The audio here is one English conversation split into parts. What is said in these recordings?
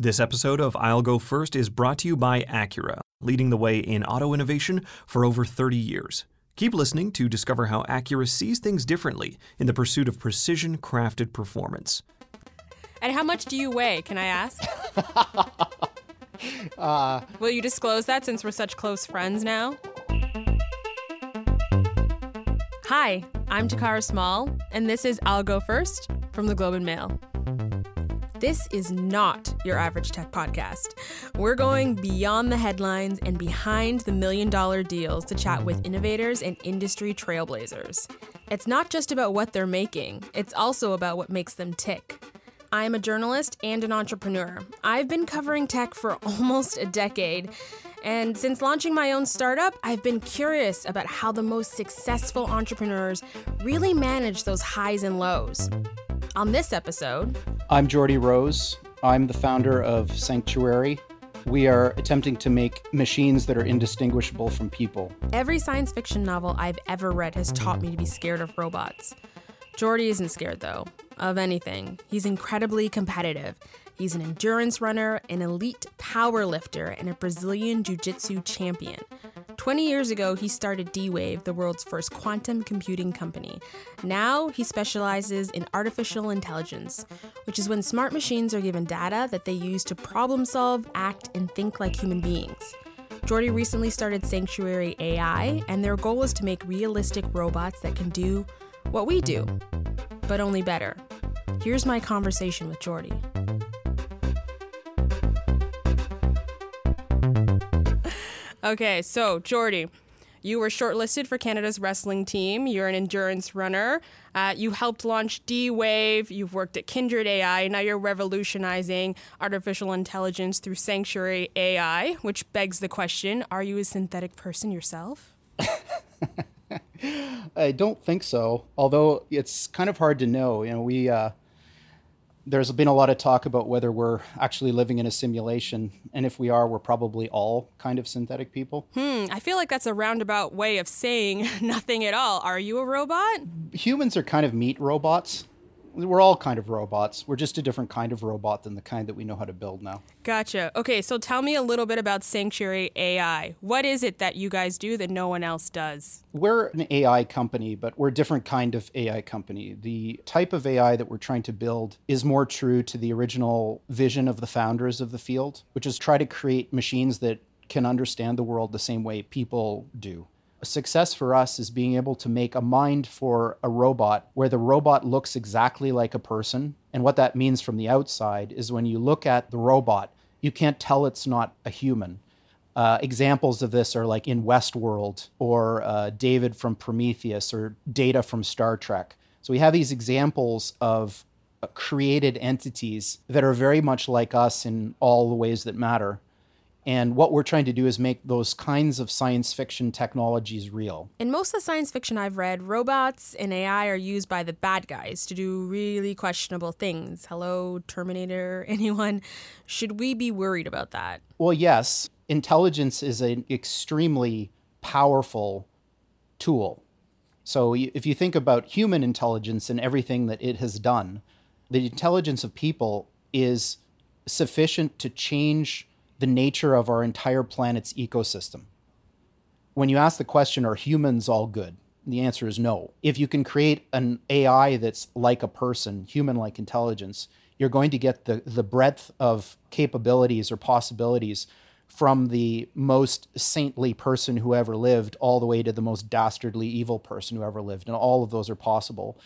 This episode of I'll Go First is brought to you by Acura, leading the way in auto innovation for over 30 years. Keep listening to discover how Acura sees things differently in the pursuit of precision crafted performance. And how much do you weigh, can I ask? Uh, Will you disclose that since we're such close friends now? Hi, I'm Takara Small, and this is I'll Go First from the Globe and Mail. This is not your average tech podcast. We're going beyond the headlines and behind the million dollar deals to chat with innovators and industry trailblazers. It's not just about what they're making, it's also about what makes them tick. I'm a journalist and an entrepreneur. I've been covering tech for almost a decade. And since launching my own startup, I've been curious about how the most successful entrepreneurs really manage those highs and lows. On this episode, I'm Geordie Rose. I'm the founder of Sanctuary. We are attempting to make machines that are indistinguishable from people. every science fiction novel I've ever read has taught me to be scared of robots. Geordie isn't scared, though, of anything. He's incredibly competitive. He's an endurance runner, an elite power lifter, and a Brazilian Jiu Jitsu champion. 20 years ago, he started D Wave, the world's first quantum computing company. Now, he specializes in artificial intelligence, which is when smart machines are given data that they use to problem solve, act, and think like human beings. Geordie recently started Sanctuary AI, and their goal is to make realistic robots that can do what we do, but only better. Here's my conversation with Geordie. Okay, so Geordie, you were shortlisted for Canada's wrestling team. You're an endurance runner. Uh, you helped launch D Wave. You've worked at Kindred AI. Now you're revolutionizing artificial intelligence through Sanctuary AI, which begs the question are you a synthetic person yourself? I don't think so, although it's kind of hard to know. You know, we uh, there's been a lot of talk about whether we're actually living in a simulation, and if we are, we're probably all kind of synthetic people. Hmm, I feel like that's a roundabout way of saying nothing at all. Are you a robot? Humans are kind of meat robots. We're all kind of robots. We're just a different kind of robot than the kind that we know how to build now. Gotcha. Okay, so tell me a little bit about Sanctuary AI. What is it that you guys do that no one else does? We're an AI company, but we're a different kind of AI company. The type of AI that we're trying to build is more true to the original vision of the founders of the field, which is try to create machines that can understand the world the same way people do. Success for us is being able to make a mind for a robot where the robot looks exactly like a person. And what that means from the outside is when you look at the robot, you can't tell it's not a human. Uh, examples of this are like in Westworld or uh, David from Prometheus or Data from Star Trek. So we have these examples of uh, created entities that are very much like us in all the ways that matter. And what we're trying to do is make those kinds of science fiction technologies real. In most of the science fiction I've read, robots and AI are used by the bad guys to do really questionable things. Hello, Terminator, anyone? Should we be worried about that? Well, yes, intelligence is an extremely powerful tool. So if you think about human intelligence and everything that it has done, the intelligence of people is sufficient to change the nature of our entire planet's ecosystem. When you ask the question, are humans all good? The answer is no. If you can create an AI that's like a person, human like intelligence, you're going to get the, the breadth of capabilities or possibilities from the most saintly person who ever lived all the way to the most dastardly evil person who ever lived. And all of those are possible.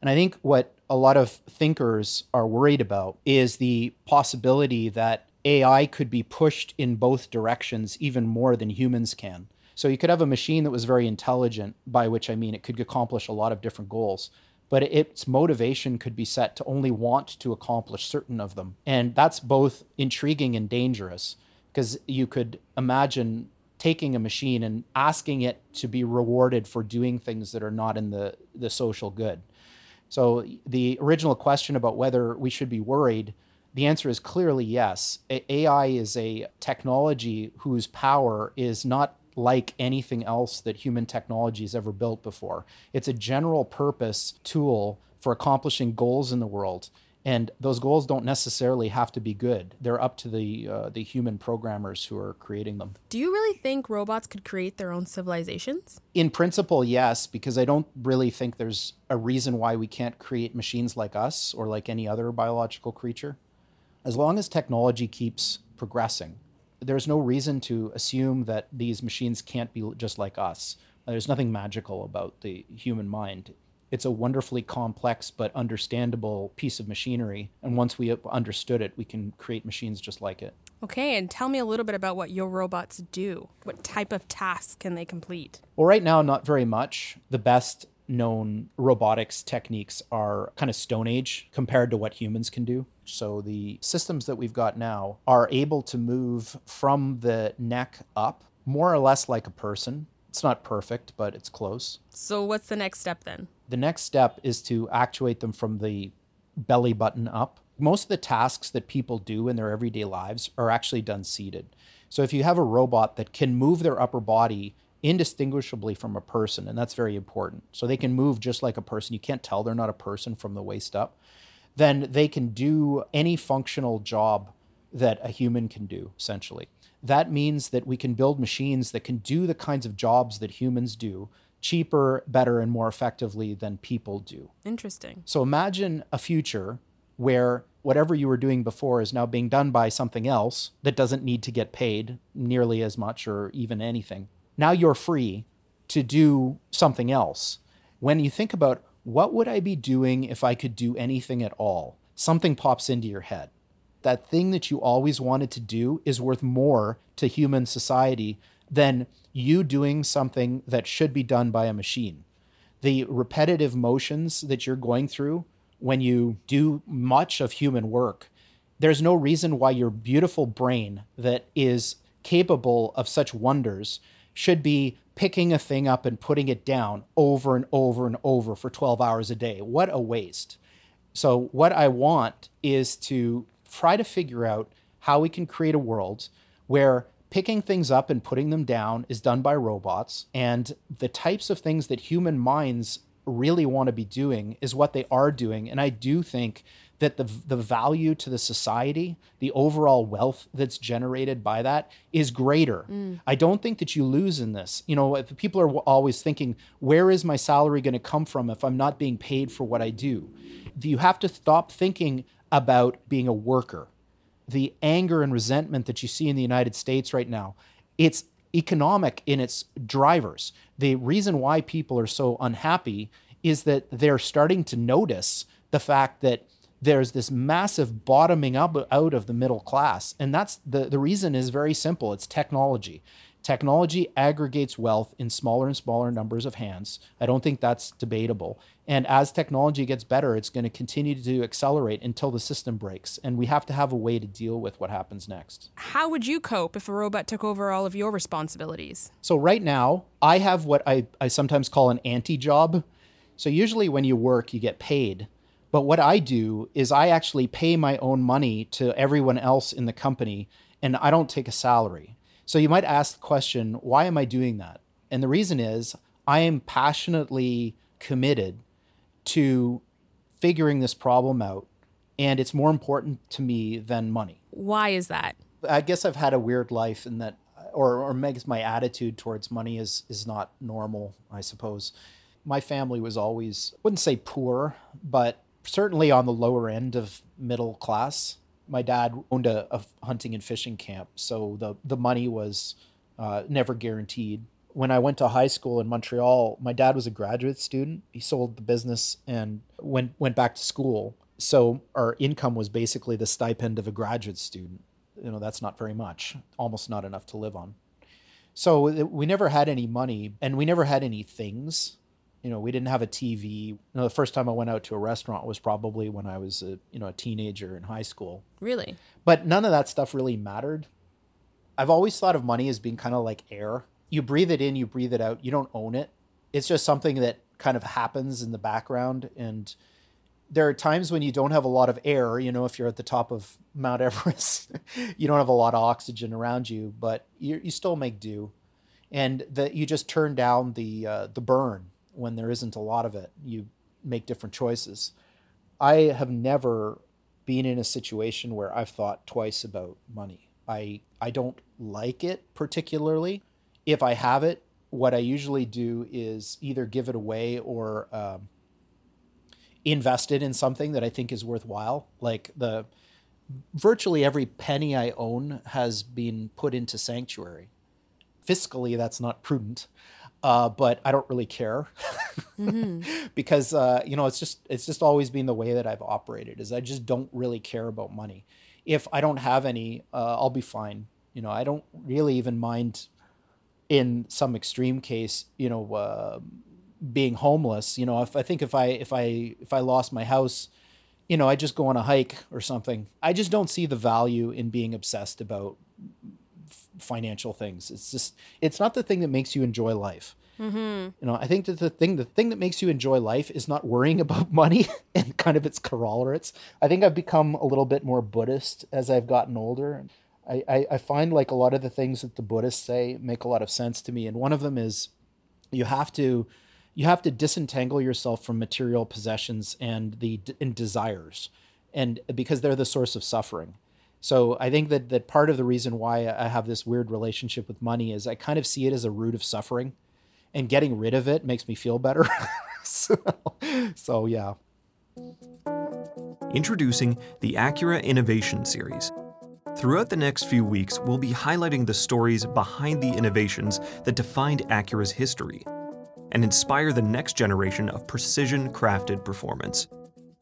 And I think what a lot of thinkers are worried about is the possibility that AI could be pushed in both directions even more than humans can. So you could have a machine that was very intelligent, by which I mean it could accomplish a lot of different goals, but its motivation could be set to only want to accomplish certain of them. And that's both intriguing and dangerous because you could imagine taking a machine and asking it to be rewarded for doing things that are not in the, the social good. So the original question about whether we should be worried, the answer is clearly yes. A- AI is a technology whose power is not like anything else that human technology has ever built before. It's a general purpose tool for accomplishing goals in the world. And those goals don't necessarily have to be good. They're up to the uh, the human programmers who are creating them. Do you really think robots could create their own civilizations? In principle, yes, because I don't really think there's a reason why we can't create machines like us or like any other biological creature. As long as technology keeps progressing, there's no reason to assume that these machines can't be just like us. There's nothing magical about the human mind. It's a wonderfully complex but understandable piece of machinery. And once we understood it, we can create machines just like it. Okay, and tell me a little bit about what your robots do. What type of tasks can they complete? Well, right now, not very much. The best known robotics techniques are kind of Stone Age compared to what humans can do. So the systems that we've got now are able to move from the neck up, more or less like a person. It's not perfect, but it's close. So, what's the next step then? The next step is to actuate them from the belly button up. Most of the tasks that people do in their everyday lives are actually done seated. So, if you have a robot that can move their upper body indistinguishably from a person, and that's very important. So, they can move just like a person. You can't tell they're not a person from the waist up. Then they can do any functional job that a human can do, essentially that means that we can build machines that can do the kinds of jobs that humans do cheaper, better, and more effectively than people do. Interesting. So imagine a future where whatever you were doing before is now being done by something else that doesn't need to get paid nearly as much or even anything. Now you're free to do something else. When you think about what would I be doing if I could do anything at all, something pops into your head that thing that you always wanted to do is worth more to human society than you doing something that should be done by a machine. The repetitive motions that you're going through when you do much of human work, there's no reason why your beautiful brain that is capable of such wonders should be picking a thing up and putting it down over and over and over for 12 hours a day. What a waste. So, what I want is to try to figure out how we can create a world where picking things up and putting them down is done by robots and the types of things that human minds really want to be doing is what they are doing and i do think that the the value to the society the overall wealth that's generated by that is greater mm. i don't think that you lose in this you know people are always thinking where is my salary going to come from if i'm not being paid for what i do you have to stop thinking about being a worker. The anger and resentment that you see in the United States right now, it's economic in its drivers. The reason why people are so unhappy is that they're starting to notice the fact that there's this massive bottoming up out of the middle class. And that's the, the reason is very simple. It's technology. Technology aggregates wealth in smaller and smaller numbers of hands. I don't think that's debatable. And as technology gets better, it's going to continue to accelerate until the system breaks. And we have to have a way to deal with what happens next. How would you cope if a robot took over all of your responsibilities? So, right now, I have what I, I sometimes call an anti job. So, usually when you work, you get paid. But what I do is I actually pay my own money to everyone else in the company, and I don't take a salary. So you might ask the question, why am I doing that? And the reason is I am passionately committed to figuring this problem out, and it's more important to me than money. Why is that? I guess I've had a weird life in that, or, or maybe my attitude towards money is, is not normal, I suppose. My family was always, wouldn't say poor, but certainly on the lower end of middle class my dad owned a, a, hunting and fishing camp, so the the money was uh, never guaranteed. When I went to high school in Montreal, my dad was a graduate student. He sold the business and went went back to school. So our income was basically the stipend of a graduate student. You know, that's not very much, almost not enough to live on. So we never had any money and we never had any things you know, we didn't have a TV. You know, the first time I went out to a restaurant was probably when I was a, you know, a teenager in high school. Really? But none of that stuff really mattered. I've always thought of money as being kind of like air. You breathe it in, you breathe it out. You don't own it. It's just something that kind of happens in the background and there are times when you don't have a lot of air, you know, if you're at the top of Mount Everest, you don't have a lot of oxygen around you, but you, you still make do. And that you just turn down the uh, the burn when there isn't a lot of it, you make different choices. I have never been in a situation where I've thought twice about money. I I don't like it particularly. If I have it, what I usually do is either give it away or um, invest it in something that I think is worthwhile. Like the virtually every penny I own has been put into sanctuary. Fiscally, that's not prudent, uh, but I don't really care mm-hmm. because uh, you know it's just it's just always been the way that I've operated. Is I just don't really care about money. If I don't have any, uh, I'll be fine. You know, I don't really even mind. In some extreme case, you know, uh, being homeless. You know, if I think if I if I if I lost my house, you know, I just go on a hike or something. I just don't see the value in being obsessed about financial things. It's just it's not the thing that makes you enjoy life. Mm-hmm. You know, I think that the thing the thing that makes you enjoy life is not worrying about money and kind of its corollaries. I think I've become a little bit more Buddhist as I've gotten older. I, I, I find like a lot of the things that the Buddhists say make a lot of sense to me, and one of them is you have to you have to disentangle yourself from material possessions and the and desires and because they're the source of suffering so I think that that part of the reason why I have this weird relationship with money is I kind of see it as a root of suffering, and getting rid of it makes me feel better. so, so yeah. Introducing the Acura Innovation Series. Throughout the next few weeks, we'll be highlighting the stories behind the innovations that defined Acura's history and inspire the next generation of precision crafted performance.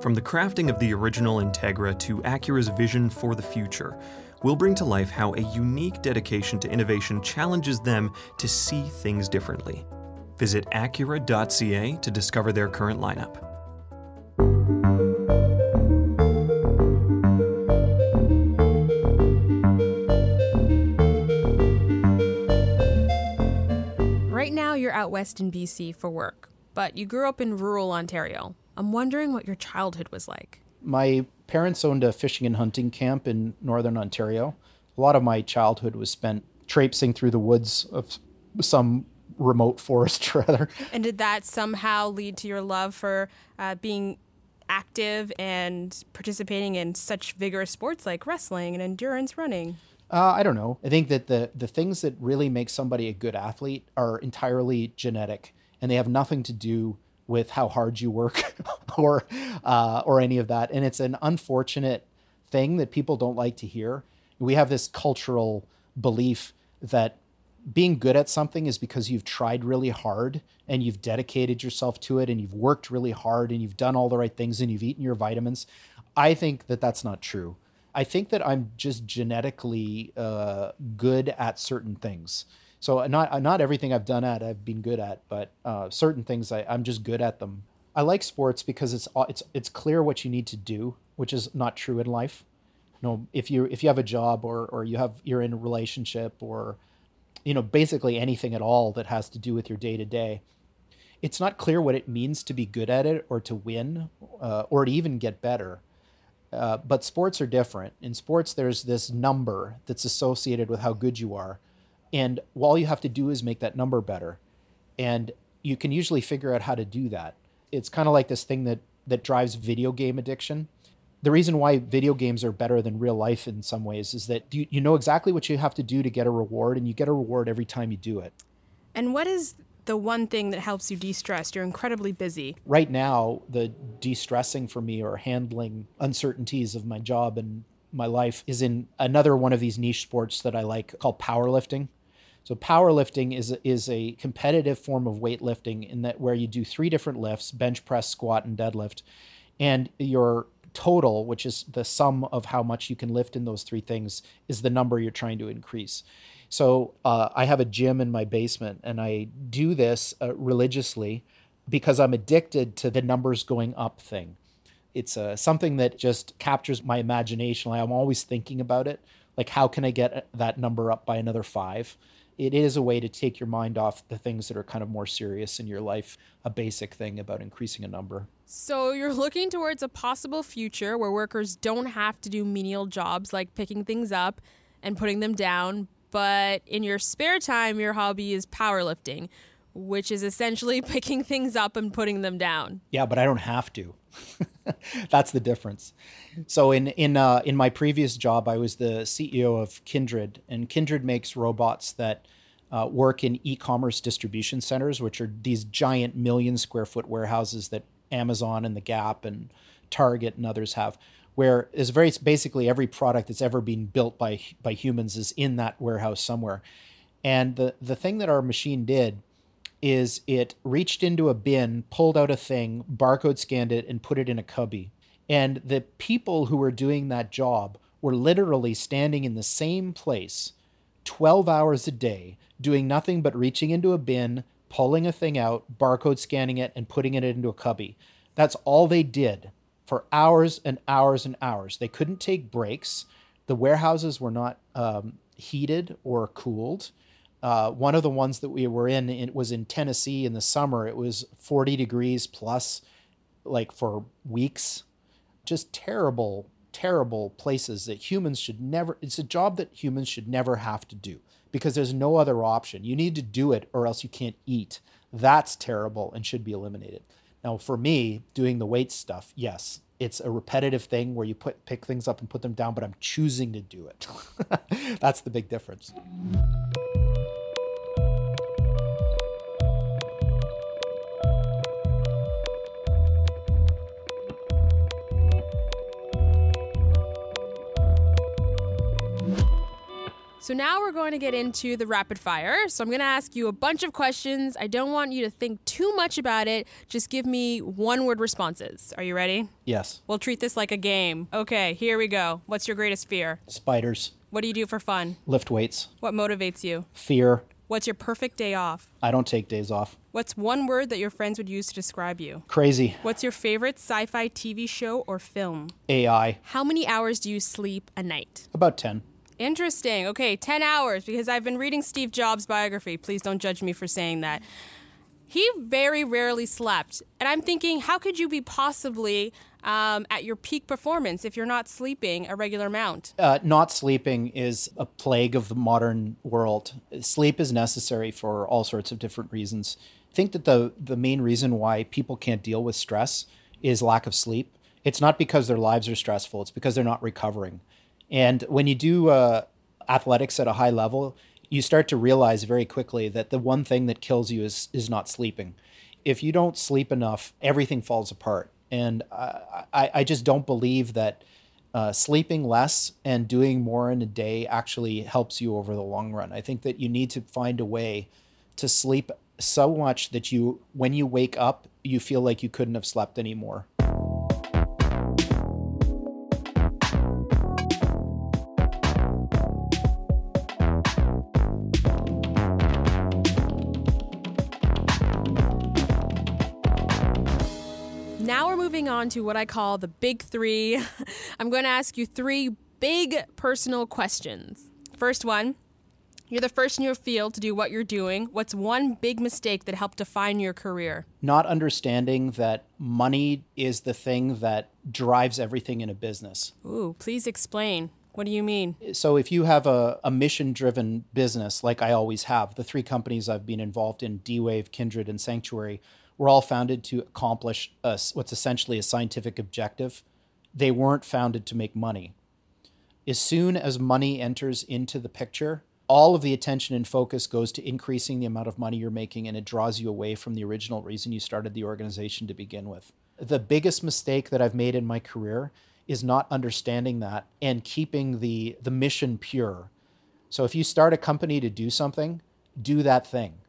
From the crafting of the original Integra to Acura's vision for the future, we'll bring to life how a unique dedication to innovation challenges them to see things differently. Visit Acura.ca to discover their current lineup. Right now, you're out west in BC for work, but you grew up in rural Ontario. I'm wondering what your childhood was like. My parents owned a fishing and hunting camp in northern Ontario. A lot of my childhood was spent traipsing through the woods of some remote forest rather. And did that somehow lead to your love for uh, being active and participating in such vigorous sports like wrestling and endurance running? Uh, I don't know. I think that the the things that really make somebody a good athlete are entirely genetic, and they have nothing to do with how hard you work or uh, or any of that. And it's an unfortunate thing that people don't like to hear. We have this cultural belief that being good at something is because you've tried really hard and you've dedicated yourself to it and you've worked really hard and you've done all the right things and you've eaten your vitamins. I think that that's not true. I think that I'm just genetically uh, good at certain things. So not not everything I've done at I've been good at, but uh, certain things I, I'm just good at them. I like sports because it's it's it's clear what you need to do, which is not true in life. You know, if you if you have a job or or you have you're in a relationship or you know basically anything at all that has to do with your day to day, it's not clear what it means to be good at it or to win uh, or to even get better. Uh, but sports are different. In sports, there's this number that's associated with how good you are and all you have to do is make that number better. And you can usually figure out how to do that. It's kind of like this thing that that drives video game addiction. The reason why video games are better than real life in some ways is that you, you know exactly what you have to do to get a reward, and you get a reward every time you do it. And what is the one thing that helps you de stress? You're incredibly busy. Right now, the de stressing for me or handling uncertainties of my job and my life is in another one of these niche sports that I like called powerlifting. So powerlifting is is a competitive form of weightlifting in that where you do three different lifts: bench press, squat, and deadlift, and your total, which is the sum of how much you can lift in those three things, is the number you're trying to increase. So uh, I have a gym in my basement, and I do this uh, religiously because I'm addicted to the numbers going up thing. It's uh, something that just captures my imagination. I'm always thinking about it. Like, how can I get that number up by another five? It is a way to take your mind off the things that are kind of more serious in your life, a basic thing about increasing a number. So you're looking towards a possible future where workers don't have to do menial jobs like picking things up and putting them down, but in your spare time, your hobby is powerlifting. Which is essentially picking things up and putting them down. Yeah, but I don't have to. That's the difference. So in in uh, in my previous job, I was the CEO of Kindred, and Kindred makes robots that uh, work in e-commerce distribution centers, which are these giant million square foot warehouses that Amazon and the Gap and Target and others have, where is very basically every product that's ever been built by by humans is in that warehouse somewhere. And the the thing that our machine did is it reached into a bin, pulled out a thing, barcode scanned it, and put it in a cubby. And the people who were doing that job were literally standing in the same place 12 hours a day, doing nothing but reaching into a bin, pulling a thing out, barcode scanning it, and putting it into a cubby. That's all they did for hours and hours and hours. They couldn't take breaks. The warehouses were not um, heated or cooled. Uh, one of the ones that we were in it was in Tennessee in the summer. It was 40 degrees plus, like for weeks. Just terrible, terrible places that humans should never. It's a job that humans should never have to do because there's no other option. You need to do it or else you can't eat. That's terrible and should be eliminated. Now, for me, doing the weight stuff, yes, it's a repetitive thing where you put pick things up and put them down, but I'm choosing to do it. That's the big difference. So now we're going to get into the rapid fire. So I'm going to ask you a bunch of questions. I don't want you to think too much about it. Just give me one word responses. Are you ready? Yes. We'll treat this like a game. Okay, here we go. What's your greatest fear? Spiders. What do you do for fun? Lift weights. What motivates you? Fear. What's your perfect day off? I don't take days off. What's one word that your friends would use to describe you? Crazy. What's your favorite sci fi TV show or film? AI. How many hours do you sleep a night? About 10. Interesting. Okay, 10 hours because I've been reading Steve Jobs' biography. Please don't judge me for saying that. He very rarely slept. And I'm thinking, how could you be possibly um, at your peak performance if you're not sleeping a regular amount? Uh, not sleeping is a plague of the modern world. Sleep is necessary for all sorts of different reasons. I think that the, the main reason why people can't deal with stress is lack of sleep. It's not because their lives are stressful, it's because they're not recovering. And when you do uh, athletics at a high level, you start to realize very quickly that the one thing that kills you is is not sleeping. If you don't sleep enough, everything falls apart. And I, I, just don't believe that uh, sleeping less and doing more in a day actually helps you over the long run. I think that you need to find a way to sleep so much that you, when you wake up, you feel like you couldn't have slept anymore. To what I call the big three. I'm going to ask you three big personal questions. First one You're the first in your field to do what you're doing. What's one big mistake that helped define your career? Not understanding that money is the thing that drives everything in a business. Ooh, please explain. What do you mean? So, if you have a, a mission driven business, like I always have, the three companies I've been involved in, D Wave, Kindred, and Sanctuary, were all founded to accomplish a, what's essentially a scientific objective. They weren't founded to make money. As soon as money enters into the picture, all of the attention and focus goes to increasing the amount of money you're making, and it draws you away from the original reason you started the organization to begin with. The biggest mistake that I've made in my career is not understanding that and keeping the, the mission pure. So if you start a company to do something, do that thing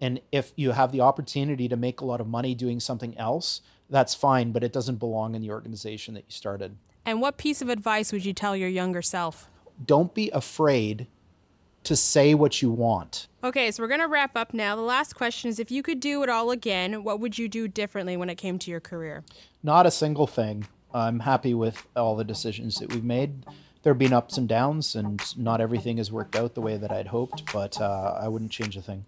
and if you have the opportunity to make a lot of money doing something else, that's fine, but it doesn't belong in the organization that you started. And what piece of advice would you tell your younger self? Don't be afraid to say what you want. Okay, so we're going to wrap up now. The last question is if you could do it all again, what would you do differently when it came to your career? Not a single thing. I'm happy with all the decisions that we've made. There have been ups and downs, and not everything has worked out the way that I'd hoped, but uh, I wouldn't change a thing.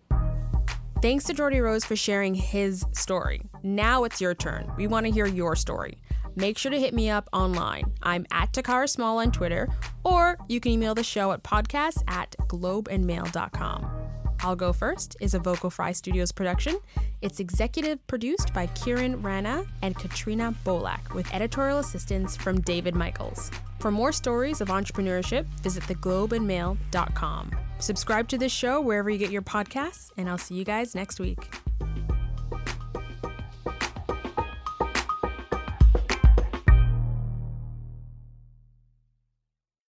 Thanks to Geordie Rose for sharing his story. Now it's your turn. We want to hear your story. Make sure to hit me up online. I'm at Takara Small on Twitter, or you can email the show at podcast at globeandmail.com. I'll Go First is a Vocal Fry Studios production. It's executive produced by Kieran Rana and Katrina Bolak, with editorial assistance from David Michaels. For more stories of entrepreneurship, visit theglobeandmail.com. Subscribe to this show wherever you get your podcasts, and I'll see you guys next week.